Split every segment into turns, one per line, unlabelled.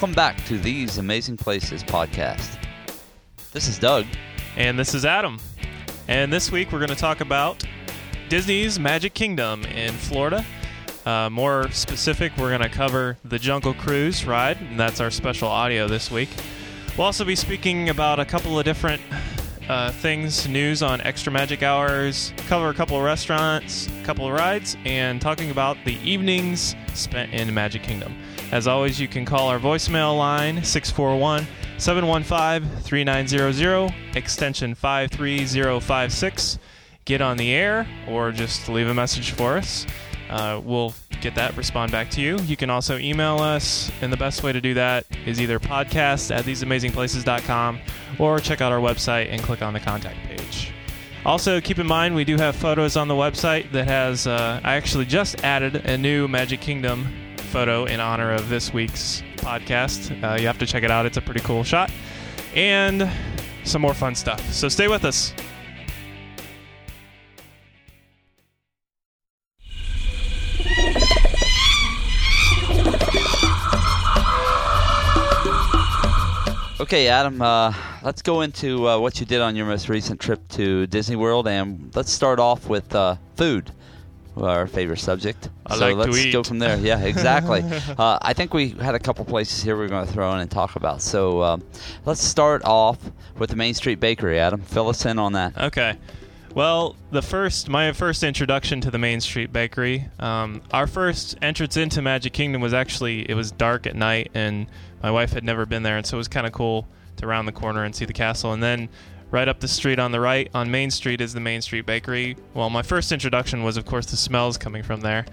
Welcome back to These Amazing Places podcast. This is Doug.
And this is Adam. And this week we're going to talk about Disney's Magic Kingdom in Florida. Uh, more specific, we're going to cover the Jungle Cruise ride, and that's our special audio this week. We'll also be speaking about a couple of different uh, things, news on Extra Magic Hours, cover a couple of restaurants, a couple of rides, and talking about the evenings spent in Magic Kingdom. As always, you can call our voicemail line 641 715 3900, extension 53056. Get on the air or just leave a message for us. Uh, we'll get that, respond back to you. You can also email us, and the best way to do that is either podcast at theseamazingplaces.com or check out our website and click on the contact page. Also, keep in mind we do have photos on the website that has. Uh, I actually just added a new Magic Kingdom photo in honor of this week's podcast. Uh, you have to check it out, it's a pretty cool shot. And some more fun stuff. So stay with us.
Okay, Adam, uh, let's go into uh, what you did on your most recent trip to Disney World, and let's start off with uh, food, our favorite subject.
I
so
like
let's go from there. Yeah, exactly. uh, I think we had a couple places here we're going to throw in and talk about. So um, let's start off with the Main Street Bakery, Adam. Fill us in on that.
Okay. Well, the first, my first introduction to the Main Street Bakery, um, our first entrance into Magic Kingdom was actually, it was dark at night, and my wife had never been there, and so it was kind of cool to round the corner and see the castle. And then right up the street on the right, on Main Street, is the Main Street Bakery. Well, my first introduction was, of course, the smells coming from there.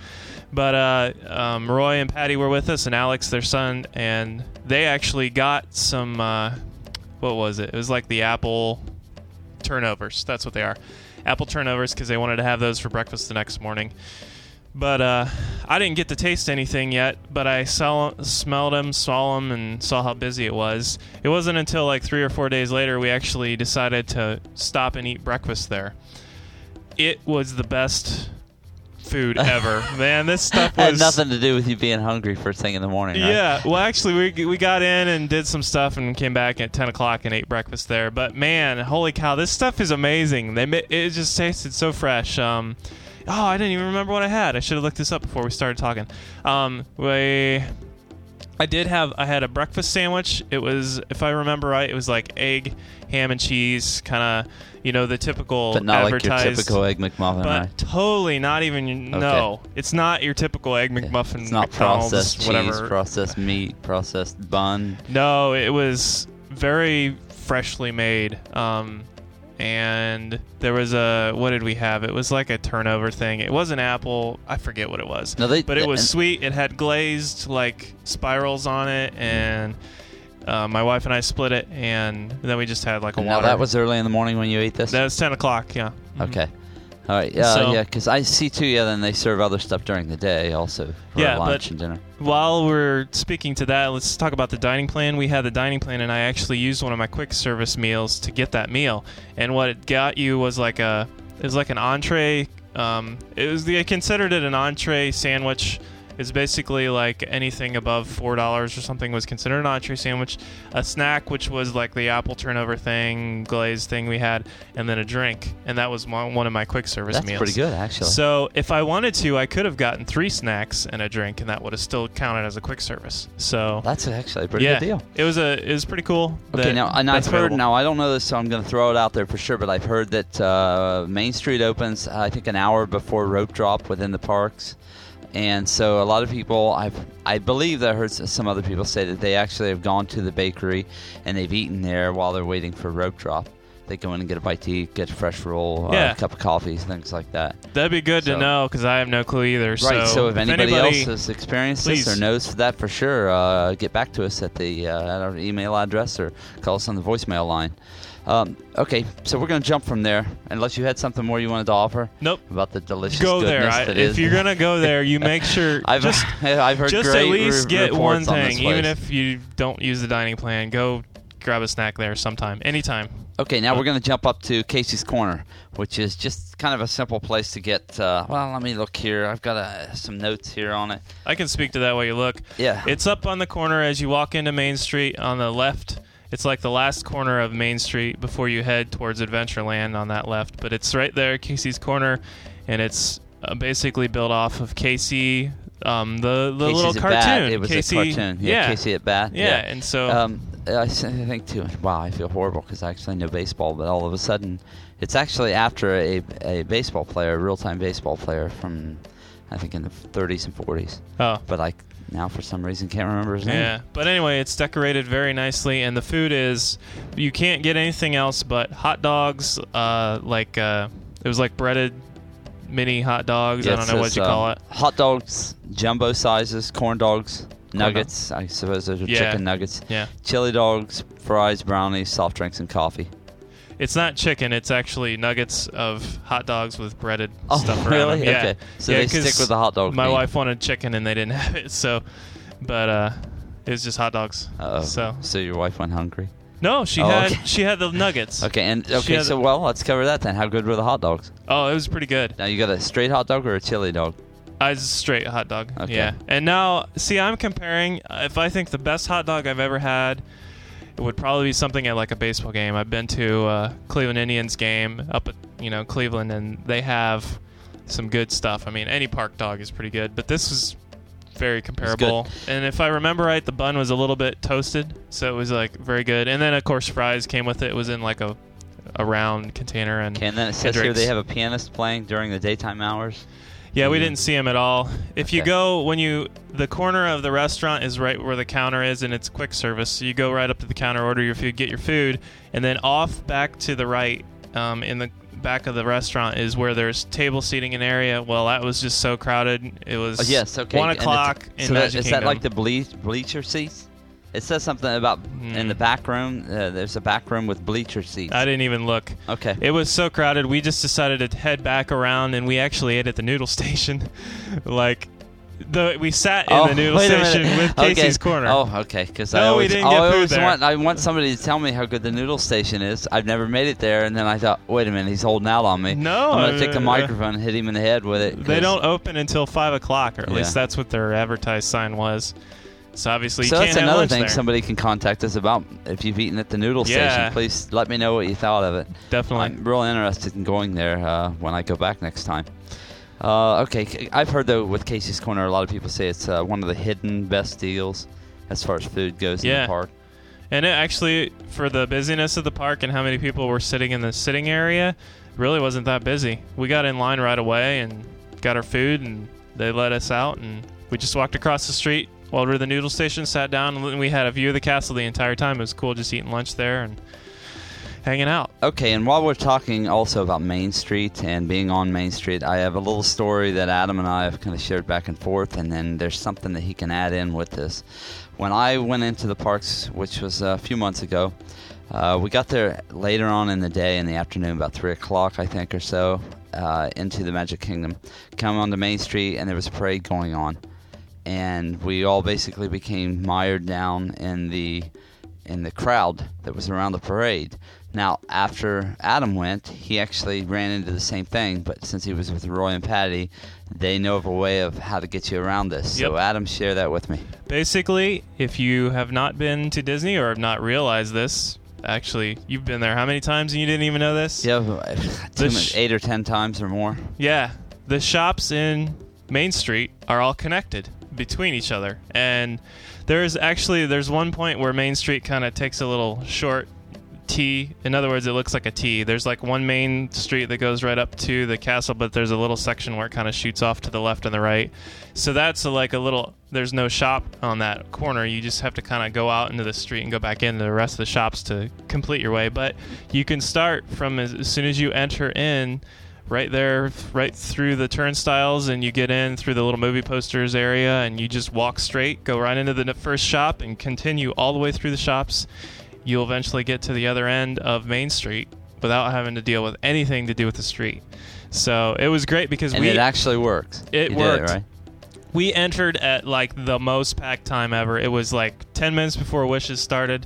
But uh, um, Roy and Patty were with us, and Alex, their son, and they actually got some, uh, what was it? It was like the apple turnovers. That's what they are. Apple turnovers because they wanted to have those for breakfast the next morning. But uh, I didn't get to taste anything yet, but I saw, smelled them, saw them, and saw how busy it was. It wasn't until like three or four days later we actually decided to stop and eat breakfast there. It was the best food ever. Man, this stuff was
Had nothing to do with you being hungry first thing in the morning, right?
yeah, well, actually, we we got in and did some stuff and came back at ten o'clock and ate breakfast there. But man, holy cow, this stuff is amazing. They it just tasted so fresh. Um, oh, I didn't even remember what I had. I should have looked this up before we started talking. Um, we. I did have I had a breakfast sandwich. It was if I remember right, it was like egg, ham and cheese, kind of you know the typical
But not like your typical Egg McMuffin,
but
right?
totally not even no. It's not your typical egg McMuffin.
It's not
McDonald's,
processed cheese,
whatever.
processed meat, processed bun.
No, it was very freshly made. Um, and there was a what did we have? It was like a turnover thing. It wasn't apple. I forget what it was.
No, they-
but it was
and-
sweet. It had glazed like spirals on it, and uh, my wife and I split it, and then we just had like a
Now
water.
that was early in the morning when you ate this.
that was ten o'clock. Yeah. Mhm.
Okay. All right. Yeah.
So-
yeah. Because I see too. Yeah. Then they serve other stuff during the day also for
Yeah,
lunch
but-
and dinner.
While we're speaking to that, let's talk about the dining plan. We had the dining plan, and I actually used one of my quick service meals to get that meal. And what it got you was like a, it was like an entree. Um, it was the I considered it an entree sandwich. It's basically like anything above four dollars or something was considered an entree sandwich. A snack, which was like the apple turnover thing, glazed thing we had, and then a drink. And that was one, one of my quick service
That's
meals.
That's pretty good actually.
So if I wanted to, I could have gotten three snacks and a drink, and that would have still counted as a quick service. So
That's actually a pretty
yeah,
good deal.
it was a it was pretty cool.
Okay, now and I've heard
available.
now I don't know this, so I'm going to throw it out there for sure. But I've heard that uh, Main Street opens, I think, an hour before rope drop within the parks, and so a lot of people, I've I believe that I heard some other people say that they actually have gone to the bakery and they've eaten there while they're waiting for rope drop. They go in and get a bite to eat, get a fresh roll, uh, a cup of coffee, things like that.
That'd be good
So-
to know because I have no clue either.
Right. So, if anybody,
anybody
else has experienced this or knows that for sure, uh, get back to us at the uh, at our email address or call us on the voicemail line. Um, okay, so we're going to jump from there. Unless you had something more you wanted to offer
Nope.
about the delicious
Go there. I, if
is-
you're gonna go there, you make sure
I've
just
I've heard
just at least
re-
get one
reports on
thing, even if you don't use the dining plan. Go grab a snack there sometime, anytime.
Okay, now we're going to jump up to Casey's Corner, which is just kind of a simple place to get. Uh, well, let me look here. I've got uh, some notes here on it.
I can speak to that while you look.
Yeah.
It's up on the corner as you walk into Main Street on the left. It's like the last corner of Main Street before you head towards Adventureland on that left. But it's right there, Casey's Corner, and it's uh, basically built off of Casey, um, the the
Casey's
little cartoon.
Bat. It was
Casey,
a cartoon. Yeah,
yeah,
Casey at Bat.
Yeah, and so
Um, I think too. Wow, I feel horrible because I actually know baseball, but all of a sudden, it's actually after a, a baseball player, a real time baseball player from, I think in the 30s and 40s.
oh
But I now for some reason can't remember his name.
Yeah, but anyway, it's decorated very nicely, and the food is you can't get anything else but hot dogs. Uh, like uh, it was like breaded mini hot dogs.
Yeah,
I don't know what you
um,
call it.
Hot dogs, jumbo sizes, corn dogs, nuggets. I suppose those are
Yeah.
chicken nuggets.
Yeah,
Chili dogs, fries, brownies, soft drinks, and coffee.
It's not chicken. It's actually nuggets of hot dogs with breaded
Oh,
stuff around
really?
them. Yeah.
Okay. So
Yeah,
they stick with the hot dog.
My
meat.
wife wanted chicken and they didn't have it, so but uh, it was just hot dogs.
Uh-oh.
So
so your wife went hungry.
no, she
Oh,
had
okay.
she had the nuggets.
Okay, and okay, so
a-
well, let's cover that then. How good were the hot dogs?
Oh, it was pretty good.
Now you got a straight hot dog or a chili dog?
I was straight hot dog.
Okay.
Yeah. And now, see, I'm comparing. If I think the best hot dog I've ever had, it would probably be something at like a baseball game. I've been to a Cleveland Indians game up at you know Cleveland, and they have some good stuff. I mean, any park dog is pretty good, but this was very comparable. And if I remember right, the bun was a little bit toasted, so it was like very good. And then of course fries came with it. It was in like a a round container and
Okay, and then it says here they have a pianist playing during the daytime hours.
Yeah, we didn't see him at all. If you
Okay.
go when you the corner of the restaurant is right where the counter is, and it's quick service. So you go right up to the counter, order your food, get your food, and then off back to the right, um, in the back of the restaurant is where there's table seating and area. Well, that was just so crowded. It was
Oh, yes, okay.
one
and it's-
o'clock in
so that,
Magic
is
Kingdom.
that like the ble- bleacher seats? It says something about in
Hmm.
the back room. Uh, there's a back room with bleacher seats.
I didn't even look.
okay.
It was so crowded. We just decided to head back around, and we actually ate at the noodle station. like, the we sat in
oh,
the noodle station with Casey's
okay.
Corner.
Oh, okay. Because I
No, we
always,
didn't
I always
there.
want I want somebody to tell me how good the noodle station is. I've never made it there, and then I thought, wait a minute, he's holding out on me.
No,
I'm gonna take the
uh,
microphone and hit him in the head with it.
They don't open until five o'clock, or at
Yeah.
least that's what their advertised sign was. So obviously, you
So
can't
that's another thing
there.
somebody can contact us about if you've eaten at the noodle
Yeah.
station. Please let me know what you thought of it.
Definitely.
I'm real interested in going there uh, when I go back next time. Uh, okay, I've heard though with Casey's Corner, a lot of people say it's uh, one of the hidden best deals as far as food goes in the park.
And it actually, for the busyness of the park and how many people were sitting in the sitting area, really wasn't that busy. We got in line right away and got our food, and they let us out, and we just walked across the street while we were at the noodle station, sat down, and we had a view of the castle the entire time. It was cool just eating lunch there and hanging out.
Okay, and while we're talking also about Main Street and being on Main Street, I have a little story that Adam and I have kind of shared back and forth, and then there's something that he can add in with this. When I went into the parks, which was a few months ago, uh, we got there later on in the day, in the afternoon, about 3 o'clock, I think, or so, uh, into the Magic Kingdom. Come onto Main Street, and there was a parade going on. And we all basically became mired down in the in the crowd that was around the parade. Now, after Adam went, he actually ran into the same thing, but since he was with Roy and Patty, they know of a way of how to get you around this. So, Adam, share that with me.
Basically, if you have not been to Disney or have not realized this, actually, you've been there how many times and you didn't even know this?
Yeah,
sh-
eight or ten times or more.
Yeah, the shops in Main Street are all connected between each other, and there's actually there's one point where Main Street kind of takes a little short T. In other words, it looks like a T. There's like one main street that goes right up to the castle, but there's a little section where it kind of shoots off to the left and the right. So that's a, like a little. There's no shop on that corner. You just have to kind of go out into the street and go back into the rest of the shops to complete your way. But you can start from as, as soon as you enter in right there, right through the turnstiles, and you get in through the little movie posters area, and you just walk straight, go right into the first shop, and continue all the way through the shops. You'll eventually get to the other end of Main Street without having to deal with anything to do with the street. So it was great because
And
we
it actually works.
It
You
worked.
It, right?
we entered at like the most packed time ever. It was like 10 minutes before Wishes started.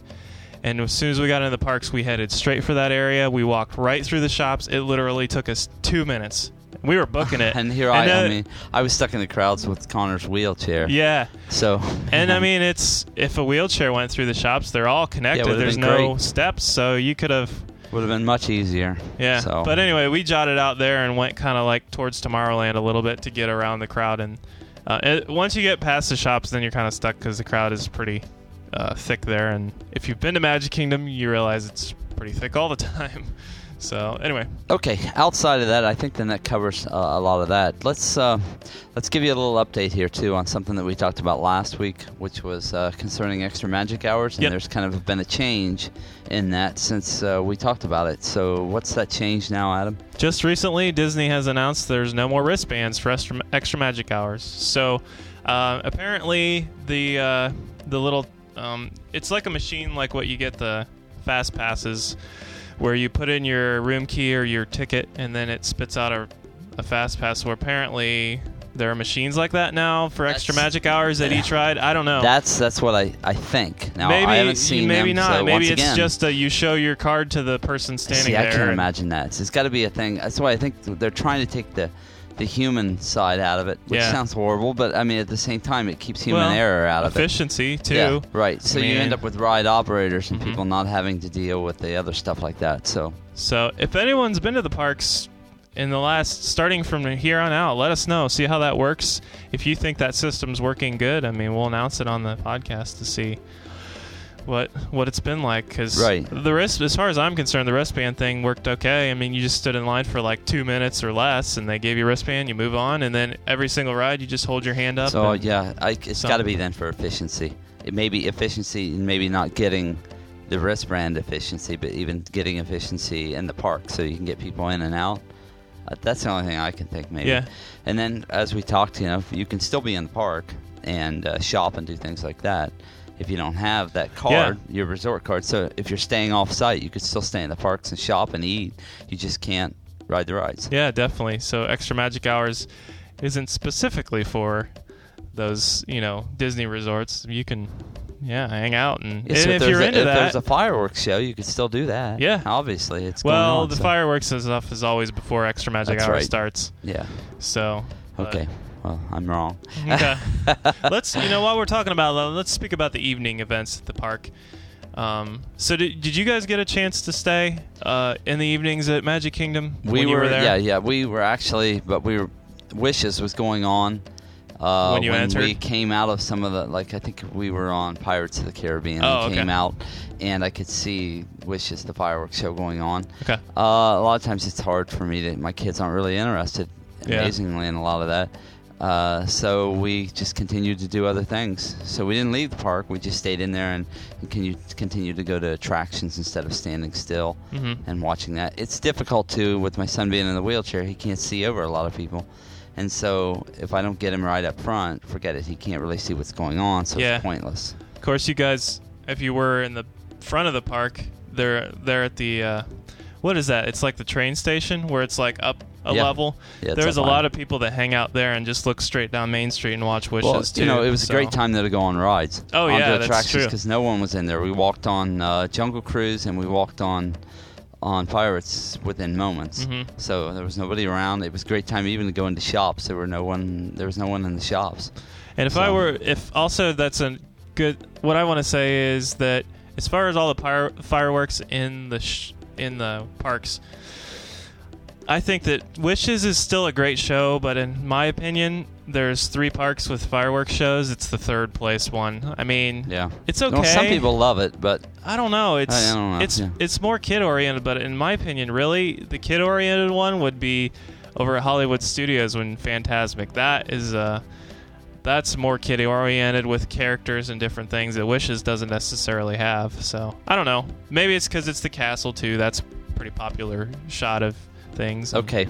And as soon as we got into the parks, we headed straight for that area. We walked right through the shops. It literally took us two minutes. We were booking it.
And here I, I mean, I was stuck in the crowds with Connor's wheelchair.
yeah.
So.
And I mean, it's if a wheelchair went through the shops, they're all connected.
would've
There's no
great.
steps, so you could have
would have been much easier.
Yeah.
So.
But anyway, we jotted out there and went kind of like towards Tomorrowland a little bit to get around the crowd. And uh, it, once you get past the shops, then you're kind of stuck because the crowd is pretty uh, thick there. And if you've been to Magic Kingdom, you realize it's pretty thick all the time. So anyway,
Okay, outside of that, I think then that covers uh, a lot of that. Let's uh, let's give you a little update here too on something that we talked about last week, which was uh, concerning extra magic hours. And
Yep.
there's kind of been a change in that since uh, we talked about it. So what's that change now, Adam?
just recently, Disney has announced there's no more wristbands for extra, extra magic hours. So uh, apparently, the uh, the little um, it's like a machine like what you get the fast passes, where you put in your room key or your ticket, and then it spits out a, a fast pass. Where apparently there are machines like that now for extra magic hours at each ride. I don't know.
That's that's what I, I think. Now
maybe
I haven't seen
maybe
them,
not.
so
maybe it's
again,
just a, you show your card to the person standing
See,
there.
I can't imagine that. It's got to be a thing. That's why I think they're trying to take the the human side out of it, which
Yeah.
sounds horrible, but I mean at the same time it keeps human
Well,
error out of it.
efficiency too.
Yeah, right. So you
mean-
end up with ride operators and
Mhm.
people not having to deal with the other stuff like that. So
So if anyone's been to the parks in the last, starting from here on out, let us know. See how that works. If you think that system's working good, I mean, we'll announce it on the podcast to see what what it's been like. Because
Right.
the wrist, as far as I'm concerned, the wristband thing worked okay. I mean, you just stood in line for like two minutes or less, and they gave you a wristband. You move on, and then every single ride, you just hold your hand up.
so yeah, I, it's got to be then for efficiency. It may be efficiency and maybe not getting the wristband efficiency, but even getting efficiency in the park so you can get people in and out. Uh, that's the only thing I can think maybe.
Yeah.
And then as we talked, you know, you can still be in the park and uh, shop and do things like that. If you don't have that card, your resort card. So if you're staying off site, you could still stay in the parks and shop and eat. You just can't ride the rides.
Yeah, definitely. So extra magic hours isn't specifically for those, you know, Disney resorts. You can, yeah, hang out and,
Yeah, so
and if
there's
you're
a,
into
if
that.
there's a fireworks show, you could still do that.
Yeah.
obviously it's
well,
on,
the
so-
fireworks and stuff is always before extra magic
That's
hour
right.
starts.
Yeah.
So
Okay. Well, I'm wrong.
okay. let's you know while we're talking about let's speak about the evening events at the park. Um, so did, did you guys get a chance to stay uh, in the evenings at Magic Kingdom
we
when you were there?
Yeah, yeah. We were actually, but we were. Wishes was going on. Uh,
When you entered?
we came out of some of the, like I think we were on Pirates of the Caribbean.
Oh,
and came
okay.
out, and I could see Wishes, the fireworks show going on.
Okay.
Uh, a lot of times it's hard for me to. My kids aren't really interested,
Yeah.
amazingly, in a lot of that. Uh, so we just continued to do other things. So we didn't leave the park. We just stayed in there and, and continue, continued to go to attractions instead of standing still
Mhm.
and watching that. It's difficult too with my son being in the wheelchair. He can't see over a lot of people. And so if I don't get him right up front, forget it. He can't really see what's going on, so
Yeah.
it's pointless.
Of course, you guys, if you were in the front of the park, they're they're at the uh, what is that? It's like the train station where it's like up a
Yeah.
level.
Yeah,
There's a lot of people that hang out there and just look straight down Main Street and watch Wishes
Well,
too.
you know, it was
so-
a great time to go on rides.
Oh,
onto
yeah, that's
attractions because no one was in there. We walked on uh, Jungle Cruise and we walked on on Pirates within moments.
Mhm.
So there was nobody around. It was a great time even to go into shops. There were no one. There was no one in the shops.
And if I were, if also that's a good, what I want to say is that as far as all the fire, fireworks in the sh- in the parks, I think that Wishes is still a great show, but in my opinion, there's three parks with fireworks shows. It's the third place one. I mean,
Yeah.
it's okay.
Well, some people love it, but
I don't know. It's
I don't know,
it's
yeah.
it's more kid oriented, but in my opinion, really, the kid oriented one would be over at Hollywood Studios when Fantasmic. That is uh that's more kid oriented with characters and different things that Wishes doesn't necessarily have. So I don't know. Maybe it's because it's the castle too. That's a pretty popular shot of things.
Okay,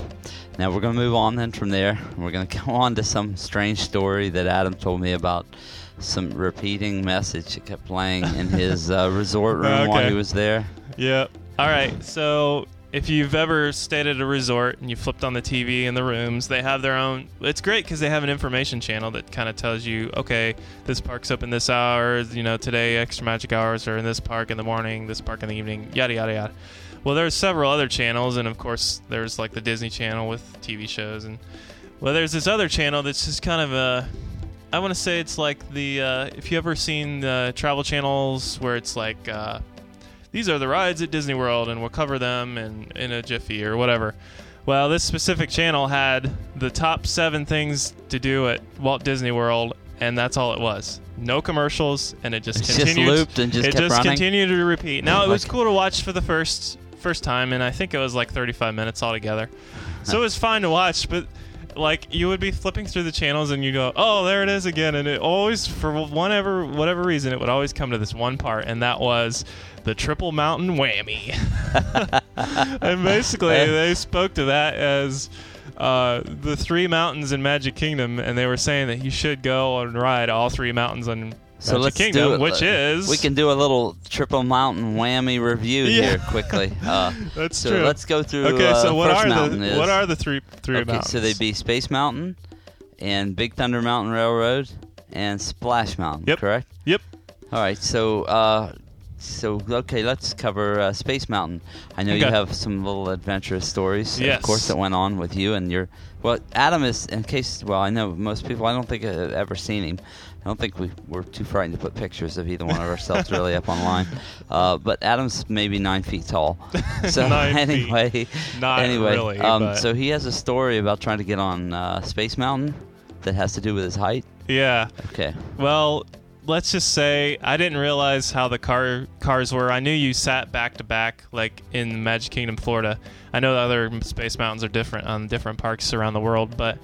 now we're going to move on then from there. We're going to go on to some strange story that Adam told me about some repeating message that kept playing in his uh, resort room while he was there.
Yep. All right. So if you've ever stayed at a resort and you flipped on the TV in the rooms, they have their own. It's great because they have an information channel that kind of tells you, okay, this park's open this hour. You know, today extra magic hours are in this park in the morning, this park in the evening, yada yada yada. Well, there's several other channels, and of course, there's like the Disney Channel with TV shows, and well, there's this other channel that's just kind of a. I want to say it's like the uh, if you ever seen the travel channels where it's like uh, these are the rides at Disney World and we'll cover them in in a jiffy or whatever. Well, this specific channel had the top seven things to do at Walt Disney World, and that's all it was. No commercials, and it just
It's just
continued.
looped and just
it just
running?
continued to repeat. Now it was cool to watch for the first first time, and I think it was like 35 minutes altogether. So it was fine to watch, but like you would be flipping through the channels and you go, "Oh, there it is again," and it always, for whatever whatever reason, it would always come to this one part, and that was the Triple Mountain Whammy. and basically, they spoke to that as. Uh, the three mountains in Magic Kingdom, and they were saying that you should go and ride all three mountains on
So
Magic
let's
Kingdom,
do it.
which is
we can do a little triple mountain whammy review
Yeah.
here quickly. Uh,
That's
so
true.
let's go through.
Okay,
uh,
so what are
mountain
the
is,
what are the three three
okay?
mountains?
So they'd be Space Mountain, and Big Thunder Mountain Railroad, and Splash Mountain.
Yep.
Correct.
Yep.
All right. So. Uh, so okay, let's cover uh, Space Mountain. I know you have some little adventurous stories,
Yes.
of course, that went on with you and your. Well, Adam is in case. Well, I know most people. I don't think I've ever seen him. I don't think we we're too frightened to put pictures of either one of ourselves really up online. Uh, but Adam's maybe nine feet tall. So
Nine feet.
anyway,
Not
anyway,
really,
um, so he has a story about trying to get on uh, Space Mountain that has to do with his height.
Yeah.
Okay.
Well, let's just say I didn't realize how the car cars were. I knew you sat back to back, like in Magic Kingdom, Florida. I know the other Space Mountains are different on different parks around the world, but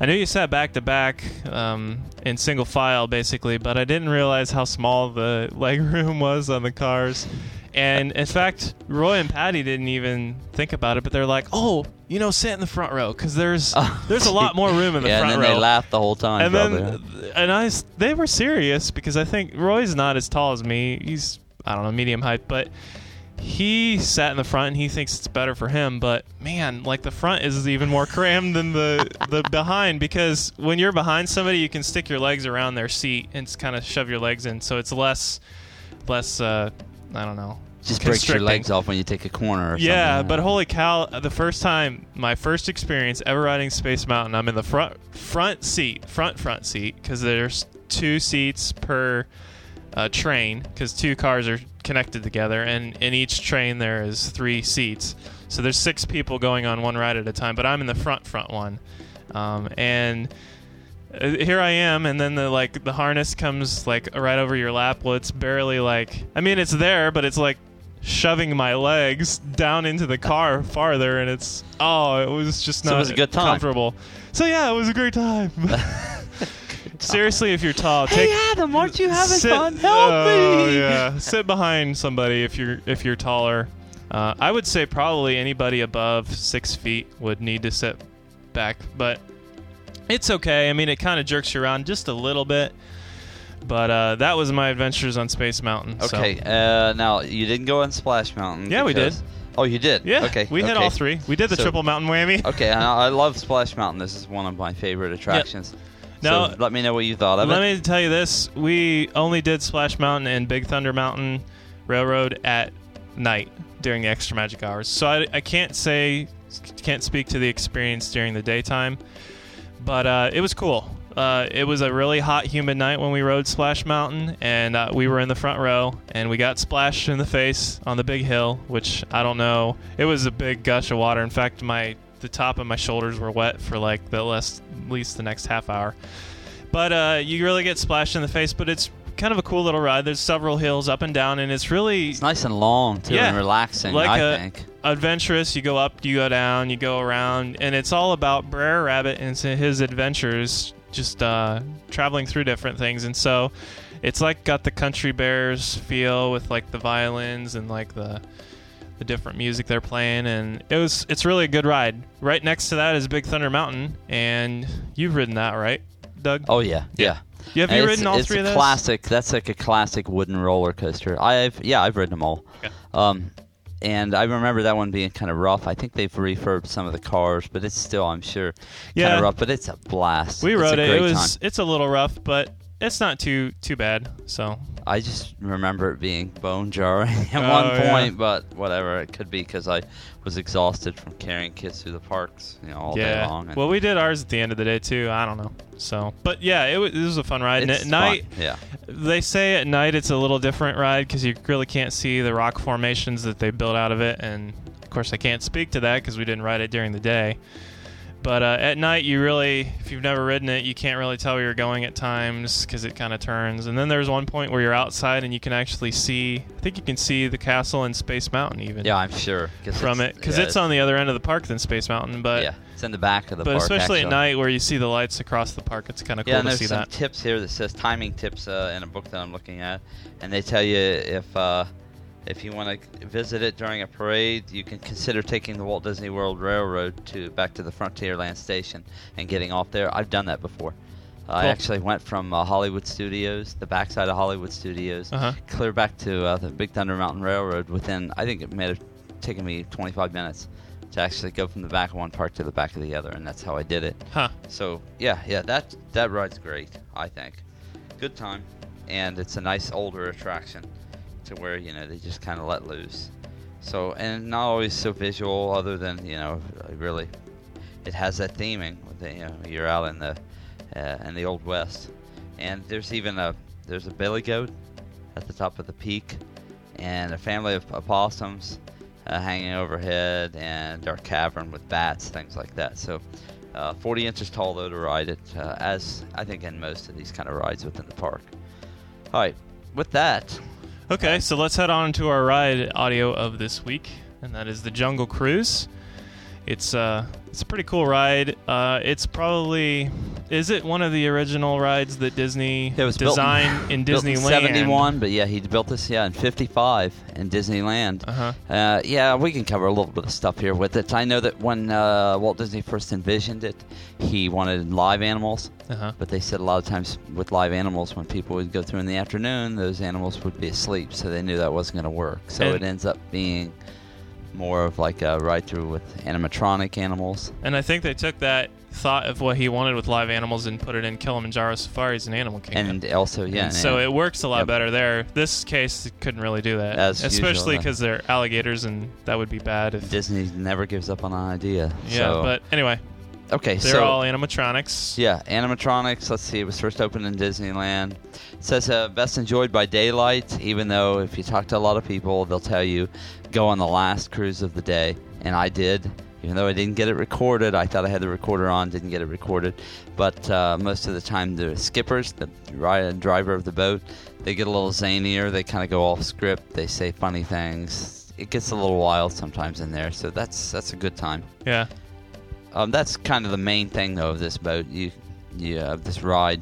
I knew you sat back to back um, in single file, basically. But I didn't realize how small the leg room was on the cars. And in fact, Roy and Patty didn't even think about it, but they're like, "Oh, you know, sit in the front row because there's there's a lot more room in the
yeah,
front
and then
row."
they laughed the whole time.
and
probably,
then and I they were serious because I think Roy's not as tall as me. He's I don't know medium height, but he sat in the front and he thinks it's better for him. But man, like the front is even more crammed than the the behind because when you're behind somebody, you can stick your legs around their seat and kind of shove your legs in, so it's less less uh, I don't know.
just breaks your legs off when you take a corner. Or
Yeah,
something.
but holy cow! The first time, my first experience ever riding Space Mountain, I'm in the front front seat, front front seat, because there's two seats per uh, train, because two cars are connected together, and in each train there is three seats. So there's six people going on one ride at a time, but I'm in the front front one, um, and uh, here I am, and then the like the harness comes like right over your lap. Well, it's barely like I mean it's there, but it's like shoving my legs down into the car farther, and it's oh, it was just
So it
not
was a good time.
comfortable. So yeah, it was a great time. Seriously, if you're tall,
Hey
take
Adam, aren't you having
sit,
fun? Help
oh,
me!
yeah, sit behind somebody if you're if you're taller. Uh, I would say probably anybody above six feet would need to sit back, but it's okay. I mean, it kind of jerks you around just a little bit. But uh, that was my adventures on Space Mountain. so-
Okay, uh, now you didn't go on Splash Mountain.
Yeah, we
did. Oh, you did.
Yeah.
Okay.
We hit all three. We did the
So-
triple mountain whammy.
Okay, and I I love Splash Mountain. This is one of my favorite attractions.
Now-
so let me know what you thought of
Let
it.
Let me tell you this: we only did Splash Mountain and Big Thunder Mountain Railroad at night during the extra magic hours. So I, I can't say, can't speak to the experience during the daytime, but uh, it was cool. Uh, it was a really hot, humid night when we rode Splash Mountain, and uh, we were in the front row, and we got splashed in the face on the big hill, which I don't know. It was a big gush of water. In fact, my the top of my shoulders were wet for like the last, at least the next half hour. But uh, you really get splashed in the face, but it's kind of a cool little ride. There's several hills up and down, and it's really
It's nice and long too,
Yeah,
and relaxing.
like
I
a-
think.
adventurous. You go up, you go down, you go around, and it's all about Brer Rabbit and his adventures, just uh, traveling through different things. And so, it's like got the country bears feel with like the violins and like the the different music they're playing, and it was it's really a good ride. Right next to that is Big Thunder Mountain, and you've ridden that, right, Doug?
Oh yeah, yeah.
You- have you
it's,
ridden all
it's
three
a
of those?
classic. That's like a classic wooden roller coaster. I've yeah, I've ridden them all.
Okay.
Um, and I remember that one being kind of rough. I think they've refurbed some of the cars, but it's still, I'm sure, kind
Yeah.
of rough. But it's a blast.
We
It's
rode it. It was
time.
it's a little rough, but it's not too too bad. So
I just remember it being bone jarring at
Oh,
one
yeah.
point, but whatever. It could be because I was exhausted from carrying kids through the parks, you know, all day long.
Well, we did ours at the end of the day too. I don't know. So, but yeah, it was, it was a fun ride. At night,
fun. yeah,
they say at night it's a little different ride because you really can't see the rock formations that they built out of it. And of course, I can't speak to that because we didn't ride it during the day. But uh, at night, you really, if you've never ridden it, you can't really tell where you're going at times because it kind of turns. And then there's one point where you're outside and you can actually see. I think you can see the castle and Space Mountain even
yeah, I'm sure
from it because
yeah,
it's on the other end of the park than Space Mountain. But
yeah, it's in the back of the
but
park.
But especially
actually.
at night where you see the lights across the park, it's kind of cool
Yeah,
to
there's
see
some
that.
tips here that says timing tips uh, in a book that I'm looking at, and they tell you if uh, if you want to visit it during a parade, you can consider taking the Walt Disney World Railroad to back to the Frontierland station and getting off there. I've done that before. I actually went from uh, Hollywood Studios, the backside of Hollywood Studios,
Uh-huh.
clear back to uh, the Big Thunder Mountain Railroad within, I think it may have taken me 25 minutes to actually go from the back of one park to the back of the other, and that's how I did it.
Huh.
So yeah, yeah, that that ride's great. I think, good time, and it's a nice older attraction, to where you know they just kind of let loose. So and not always so visual, other than you know really, it has that theming. with the, You know, you're out in the uh, in the old west, and there's even a there's a billy goat at the top of the peak, and a family of opossums uh, hanging overhead, and dark cavern with bats, things like that. So. Uh, 40 inches tall though to ride it, uh, as I think in most of these kind of rides within the park. All right, with that,
Okay, so let's head on to our ride audio of this week, and that is the Jungle Cruise. It's uh, it's a pretty cool ride. Uh, it's probably is it one of the original rides that Disney
it was
designed in,
built in
Disneyland?
71, but yeah, he built this yeah in 55 in Disneyland.
Uh-huh.
Uh, yeah, we can cover a little bit of stuff here with it. I know that when uh, Walt Disney first envisioned it, he wanted live animals,
Uh-huh.
but they said a lot of times with live animals, when people would go through in the afternoon, those animals would be asleep, so they knew that wasn't going to work. So
And-
it ends up being more of like a ride through with animatronic animals.
And I think they took that thought of what he wanted with live animals and put it in Kilimanjaro Safaris and Animal Kingdom.
And also, yeah,
And so it works a lot
Yep.
better there. This case couldn't really do that,
As
especially because they're alligators, and that would be bad. If,
Disney never gives up on an idea.
yeah,
so,
but anyway,
okay,
they're
so
all animatronics.
yeah, animatronics. Let's see, it was first opened in Disneyland. It says uh, best enjoyed by daylight, even though if you talk to a lot of people, they'll tell you go on the last cruise of the day, and I did. Even though I didn't get it recorded, I thought I had the recorder on, didn't get it recorded. But uh, most of the time, the skippers, the ri- driver of the boat, they get a little zanier. They kind of go off script. They say funny things. It gets a little wild sometimes in there, so that's that's a good time.
Yeah.
Um, that's kind of the main thing, though, of this boat. You, you have this ride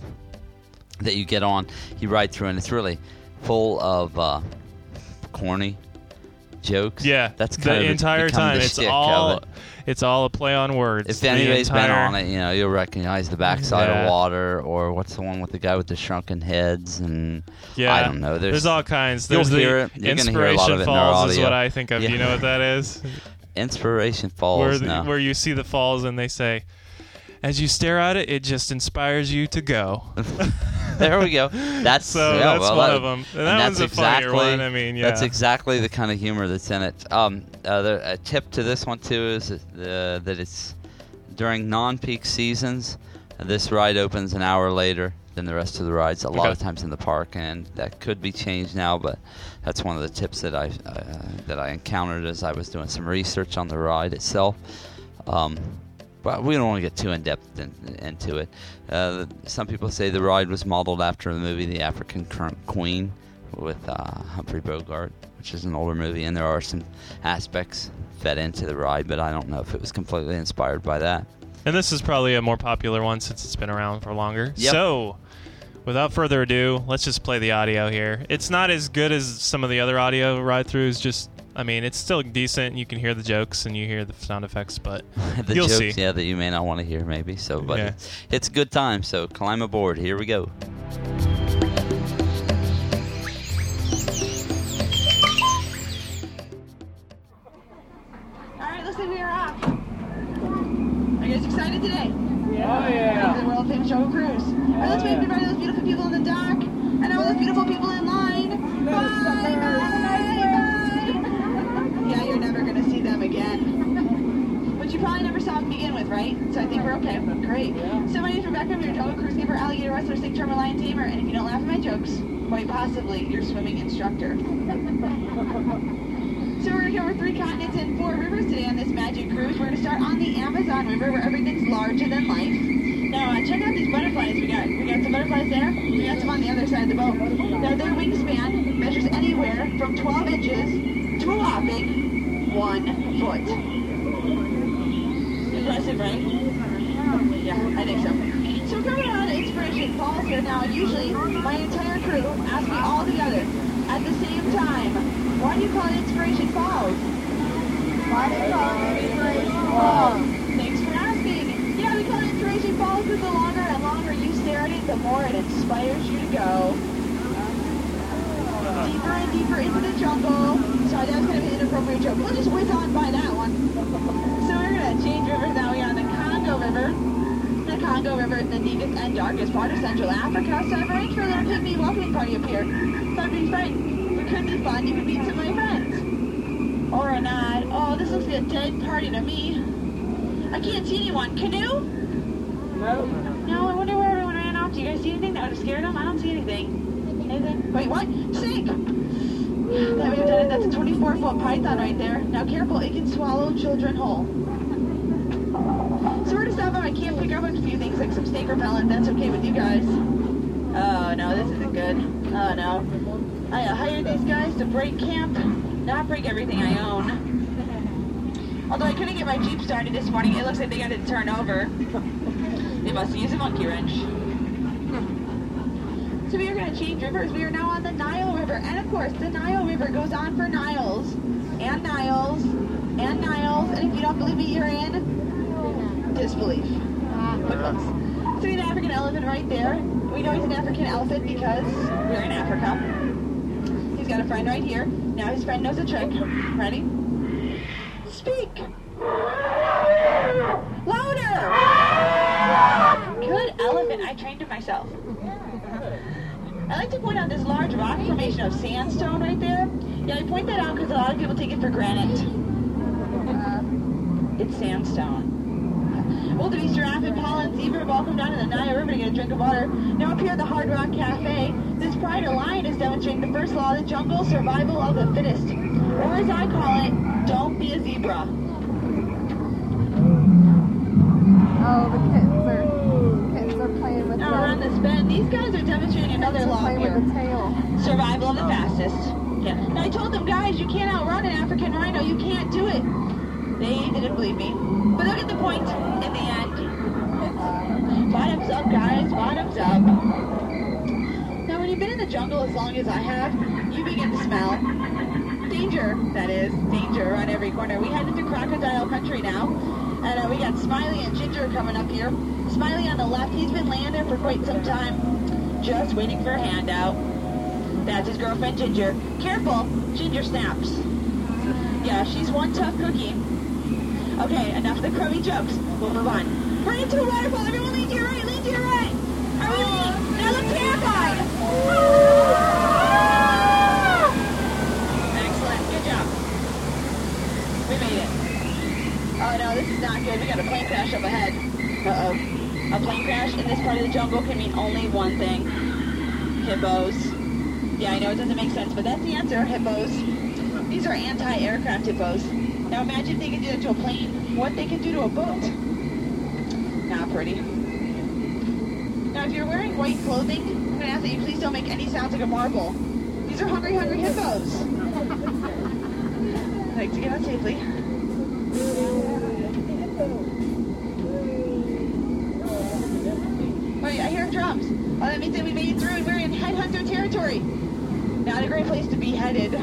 that you get on. You ride through, and it's really full of uh, corny jokes.
Yeah,
that's
the
of
entire time.
the
it's all
it.
it's all a play on words.
If anybody's been
entire-
on it, you know you'll recognize the backside
Yeah.
of water, or what's the one with the guy with the shrunken heads, and
yeah,
I don't know. There's,
all kinds.
you'll
There's the
hear it. You're gonna hear a
inspiration
lot of it in
falls is what I think of. Do you know what that is?
inspiration falls.
where the,
now.
where you see the falls and they say, as you stare at it, it just inspires you to go.
there we go. That's
So
yeah,
that's
well,
one
that-
of 'em. And
and
that
that's
one's a funnier
exactly,
one. I mean,
that's exactly the kind of humor that's in it. Um, uh, the, a tip to this one too is that, uh, that it's during non-peak seasons. This ride opens an hour later than the rest of the rides. A lot
Okay.
of times in the park, and that could be changed now. But that's one of the tips that I uh, that I encountered as I was doing some research on the ride itself. Um, but we don't want to get too in depth in, into it. Uh, some people say the ride was modeled after the movie The African Queen with uh, Humphrey Bogart, which is an older movie, and there are some aspects fed into the ride, but I don't know if it was completely inspired by that.
And this is probably a more popular one since it's been around for longer.
Yep.
So, without further ado, let's just play the audio here. It's not as good as some of the other audio ride throughs, just, I mean, it's still decent. You can hear the jokes and you hear the sound effects, but
the
You'll
jokes,
see.
yeah, that you may not want to hear, maybe. So, but
Yeah.
it's, it's a good time. So climb aboard. Here we go.
Guys excited today? Yeah.
Oh, yeah.
The world famous Jungle Cruise. Right, let's wave goodbye to those beautiful people in the dock and all those beautiful people in line. Bye, bye, bye. Yeah, you're never gonna see them again. But you probably never saw them to begin with, right? So I think we're okay. Great. So my name's Rebecca. I'm your Jungle Cruise giver, alligator wrestler, snake charmer, lion tamer, and if you don't laugh at my jokes, quite possibly your swimming instructor. So we're gonna cover three continents and four rivers today on this magic cruise. We're gonna start on the Amazon River where everything's larger than life. Now uh, check out these butterflies we got. We got some butterflies there. We got some on the other side of the boat. Now their wingspan measures anywhere from 12 inches to a whopping one foot. Impressive, right? Yeah, I think so. So coming on Inspiration Falls here now. Usually my entire crew asks me all together at the same time. Why do you call it Inspiration Falls?
Why do you call it Inspiration Falls?
Thanks for asking. Yeah, we call it Inspiration Falls because the longer and longer you stare at it, the more it inspires you to go. Uh-huh. Deeper and deeper into the jungle. Sorry, that was kind of an inappropriate joke. We'll just whiz on by that one. So we're going to change rivers now. We're on the Congo River. Congo River is the deepest and darkest part of Central Africa, so I've arranged for a little pygmy welcoming party up here. Be fun. It could be fun. You could meet some of my friends. Or not. Oh, this looks like a dead party to me. I can't see anyone. Canoe?
No.
No, I wonder where everyone ran off. Do you guys see anything that would have scared them? I don't see anything. Anything? Wait, what? Snake! That would have done it. That's a 24 foot python right there. Now careful, it can swallow children whole. So we're to stop. I can't pick up a few things like some snake repellent. That's okay with you guys. Oh no, this isn't good. Oh no. I uh, hired these guys to break camp, not break everything I own. Although I couldn't get my Jeep started this morning, it looks like they got it turned over. They must use a monkey wrench. So we are going to change rivers. We are now on the Nile River. And of course, the Nile River goes on for Niles, and Niles, and Niles. And if you don't believe me, you're in disbelief. Uh, Close. So we an African elephant right there. We know he's an African elephant because we're in Africa. He's got a friend right here. Now his friend knows a trick. Ready? Speak! Louder! Good elephant. I trained him myself. I like to point out this large rock formation of sandstone right there. Yeah, I point that out because a lot of people take it for granite. It's sandstone. Wildebeest, giraffe, impala, and zebra have all come down to the Nile River to get a drink of water. Now up here at the Hard Rock Cafe, this pride of lion is demonstrating the first law of the jungle, survival of the fittest. Or as I call it, don't be a zebra.
Oh, the kittens are kittens are playing with
Now around
the
this bend, these guys are demonstrating another law here.
with the tail.
Survival of the fastest. Yeah. And I told them, guys, you can't outrun an African rhino. You can't do it. They didn't believe me. But they'll get the point in the end. Guys. Bottoms up. Now, when you've been in the jungle as long as I have, you begin to smell danger. That is, danger around every corner. We head into crocodile country now. And uh, we got Smiley and Ginger coming up here. Smiley on the left, he's been laying there for quite some time, just waiting for a handout. That's his girlfriend, Ginger. Careful, Ginger snaps. Yeah, she's one tough cookie. Okay, enough of the crummy jokes. We'll move on. Bring it to a waterfall. Everyone lean your right, Now. Excellent, good job. We made it. Oh no, this is not good. We got a plane crash up ahead. Uh-oh. A plane crash in this part of the jungle can mean only one thing. Hippos. Yeah, I know it doesn't make sense, but that's the answer, hippos. These are anti-aircraft hippos. Now imagine if they could do that to a plane, what they could do to a boat. Not pretty. Now if you're wearing white clothing, I'm going to ask that you please don't make any sounds like a marble. These are hungry, hungry hippos. Like to get out safely. Wait, I hear drums. Oh, that means that we made it through and we're in headhunter territory. Not a great place to be headed. You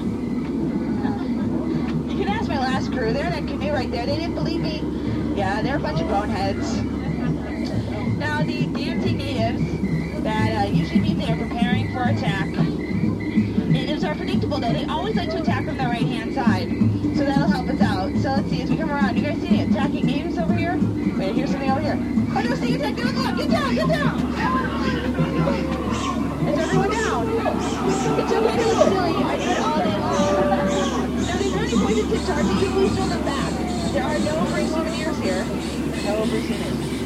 can ask my last crew. They're in that canoe right there. They didn't believe me. Yeah, they're a bunch of boneheads. Now, the DMT natives, that uh, usually means they are preparing for attack. Natives are predictable, though. They always like to attack from the right-hand side. So that'll help us out. So let's see, as we come around, you guys see any attacking natives over here? Wait, hear something over here. Oh no, sneak attack, don't look! Get down, get down! Is everyone down? It's okay to look silly, I do it all day long. Now these are any pointed tip targets, you please show them back. There are no free souvenirs here. No opportunity. So we're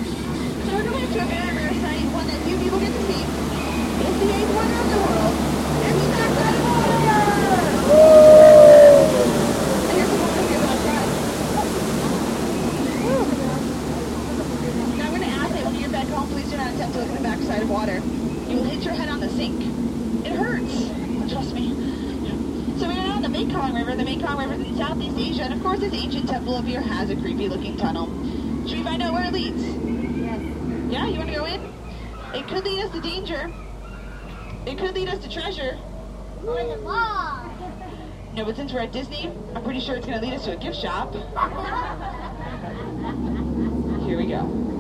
going to a rare sight, one that few people get to see. It's the eighth wonder of the world. It's the backside of water! And here's the one that's here outside. Now I'm going to ask that when you get back home, please do not attempt to look at the backside of water. You will hit your head on the sink. It hurts. Trust me. So we're now on the Mekong River. The Mekong River is in Southeast Asia, and of course this ancient temple up here has a creepy-looking tunnel. Should we find out where it leads? Yeah, you want to go in? It could lead us to danger. It could lead us to treasure.
Or the law.
No, but since we're at Disney, I'm pretty sure it's going to lead us to a gift shop. Here we go.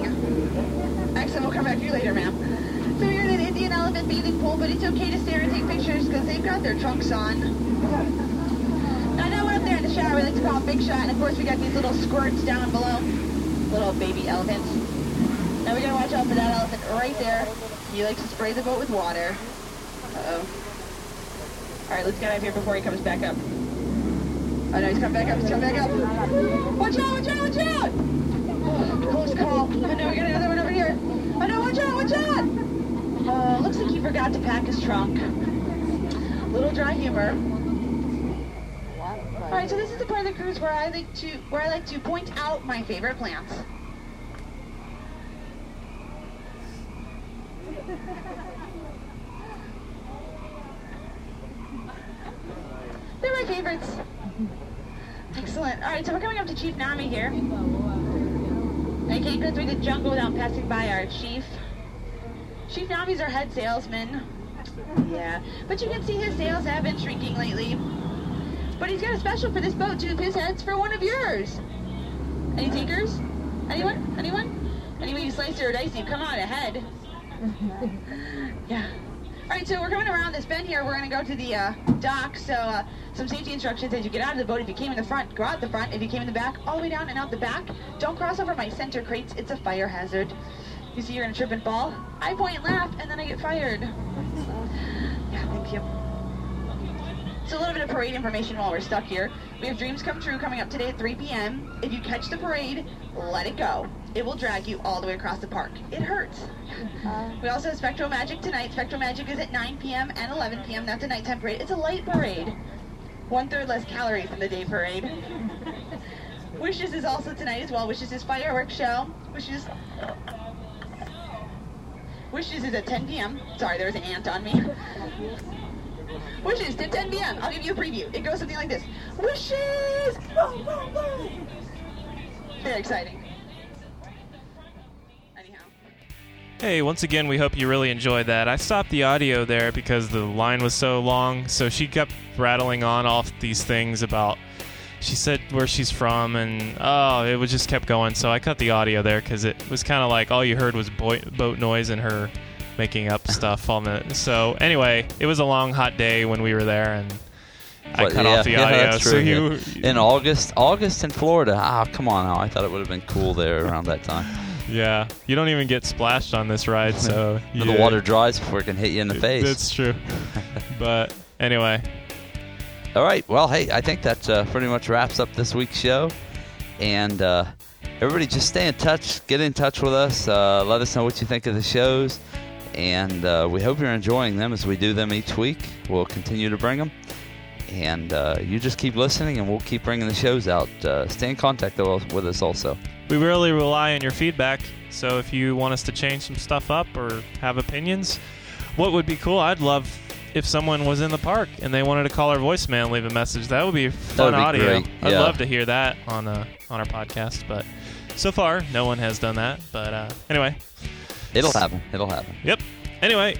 If. Excellent. We'll come back to you later, ma'am. So you're in an Indian elephant bathing pool, but it's okay to stare and take pictures because they've got their trunks on. I know we're up there in the shower. We like to call them Big Shot, and of course we got these little squirts down below, little baby elephants. Now we gotta watch out for that elephant right there. He likes to spray the boat with water. Uh oh. All right, let's get out of here before he comes back up. Oh no, he's coming back up, he's coming back up. Watch out, watch out, watch out! Close call. Oh no, we got another one over here. Oh no, watch out, watch out! Oh, looks like he forgot to pack his trunk. Little dry humor. Alright, so this is the part of the cruise where I like to where I like to point out my favorite plants. They're my favorites. Excellent. All right, so we're coming up to Chief Nami here. I can't go through the jungle without passing by our chief. Chief Nami's our head salesman. Yeah, but you can see his sales have been shrinking lately. But he's got a special for this boat, two of his heads for one of yours. Any takers? Anyone? Anyone? Anyone you slice or dicey, come on ahead. yeah. All right, so we're coming around this bend here. We're going to go to the uh, dock. So uh, some safety instructions as you get out of the boat. If you came in the front, go out the front. If you came in the back, all the way down and out the back. Don't cross over my center crates. It's a fire hazard. You see you're in a trip and fall. I point laugh, and then I get fired. Yeah, thank you. So a little bit of parade information while we're stuck here. We have Dreams Come True coming up today at 3 p.m. If you catch the parade, let it go. It will drag you all the way across the park. It hurts. We also have SpectroMagic tonight. SpectroMagic is at 9 p.m. and 11 p.m. That's a nighttime parade. It's a light parade. One third less calories than the day parade. Wishes is also tonight as well. Wishes is fireworks show. Wishes. Wishes is at 10 p.m. Sorry, there was an ant on me. Wishes to 10 p.m. I'll give you a preview. It goes something like this. Wishes! Very exciting.
Hey, once again, we hope you really enjoyed that. I stopped the audio there because the line was so long, so she kept rattling on off these things about. She said where she's from, and oh, it was just kept going. So I cut the audio there because it was kind of like all you heard was boi- boat noise and her making up stuff on the. So anyway, it was a long, hot day when we were there, and I
But
cut
yeah,
off the
yeah,
audio.
that's
so you,
yeah. in August, August in Florida. Ah, come on now. I thought it would have been cool there around that time.
Yeah, you don't even get splashed on this ride, so yeah.
The water dries before it can hit you in the face.
That's true. but anyway,
All right. Well, hey, I think that uh, pretty much wraps up this week's show. And uh, everybody, just stay in touch. Get in touch with us. Uh, let us know what you think of the shows, and uh, we hope you're enjoying them as we do them each week. We'll continue to bring them, and uh, you just keep listening, and we'll keep bringing the shows out. Uh, stay in contact with us also.
We really rely on your feedback. So if you want us to change some stuff up or have opinions, what would be cool? I'd love if someone was in the park and they wanted to call our voicemail and leave a message. That would be fun
would be
audio.
great,
I'd
yeah.
love to hear that on uh, on our podcast. But so far, no one has done that. But uh, anyway,
It'll happen. It'll happen.
Yep. Anyway,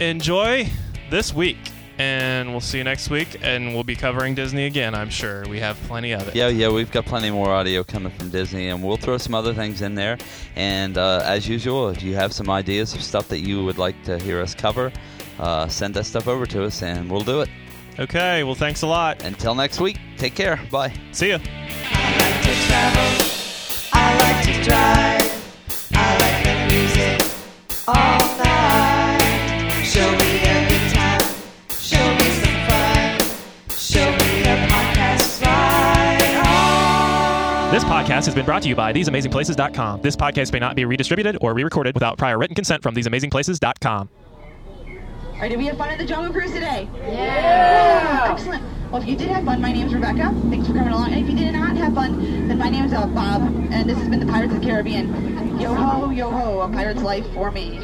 enjoy this week, and we'll see you next week. And we'll be covering Disney again. I'm sure we have plenty of it.
Yeah, yeah, we've got plenty more audio coming from Disney, and we'll throw some other things in there. And uh, as usual, if you have some ideas of stuff that you would like to hear us cover, uh, send that stuff over to us, and we'll do it.
Okay. Well, thanks a lot.
Until next week, take care. Bye.
See ya.
I like to travel. I like to drive. I like the music all podcast
has been brought to you by TheseAmazingPlaces.com. This podcast may not be redistributed or re-recorded without prior written consent from TheseAmazingPlaces.com.
All right, did we have fun at the Jungle Cruise today? Yeah! Excellent. Well, if you did have fun, my name is Rebecca. Thanks for coming along. And if you did not have fun, then my name's uh, Bob, and this has been the Pirates of the Caribbean. Yo ho, yo ho, a pirate's life for me.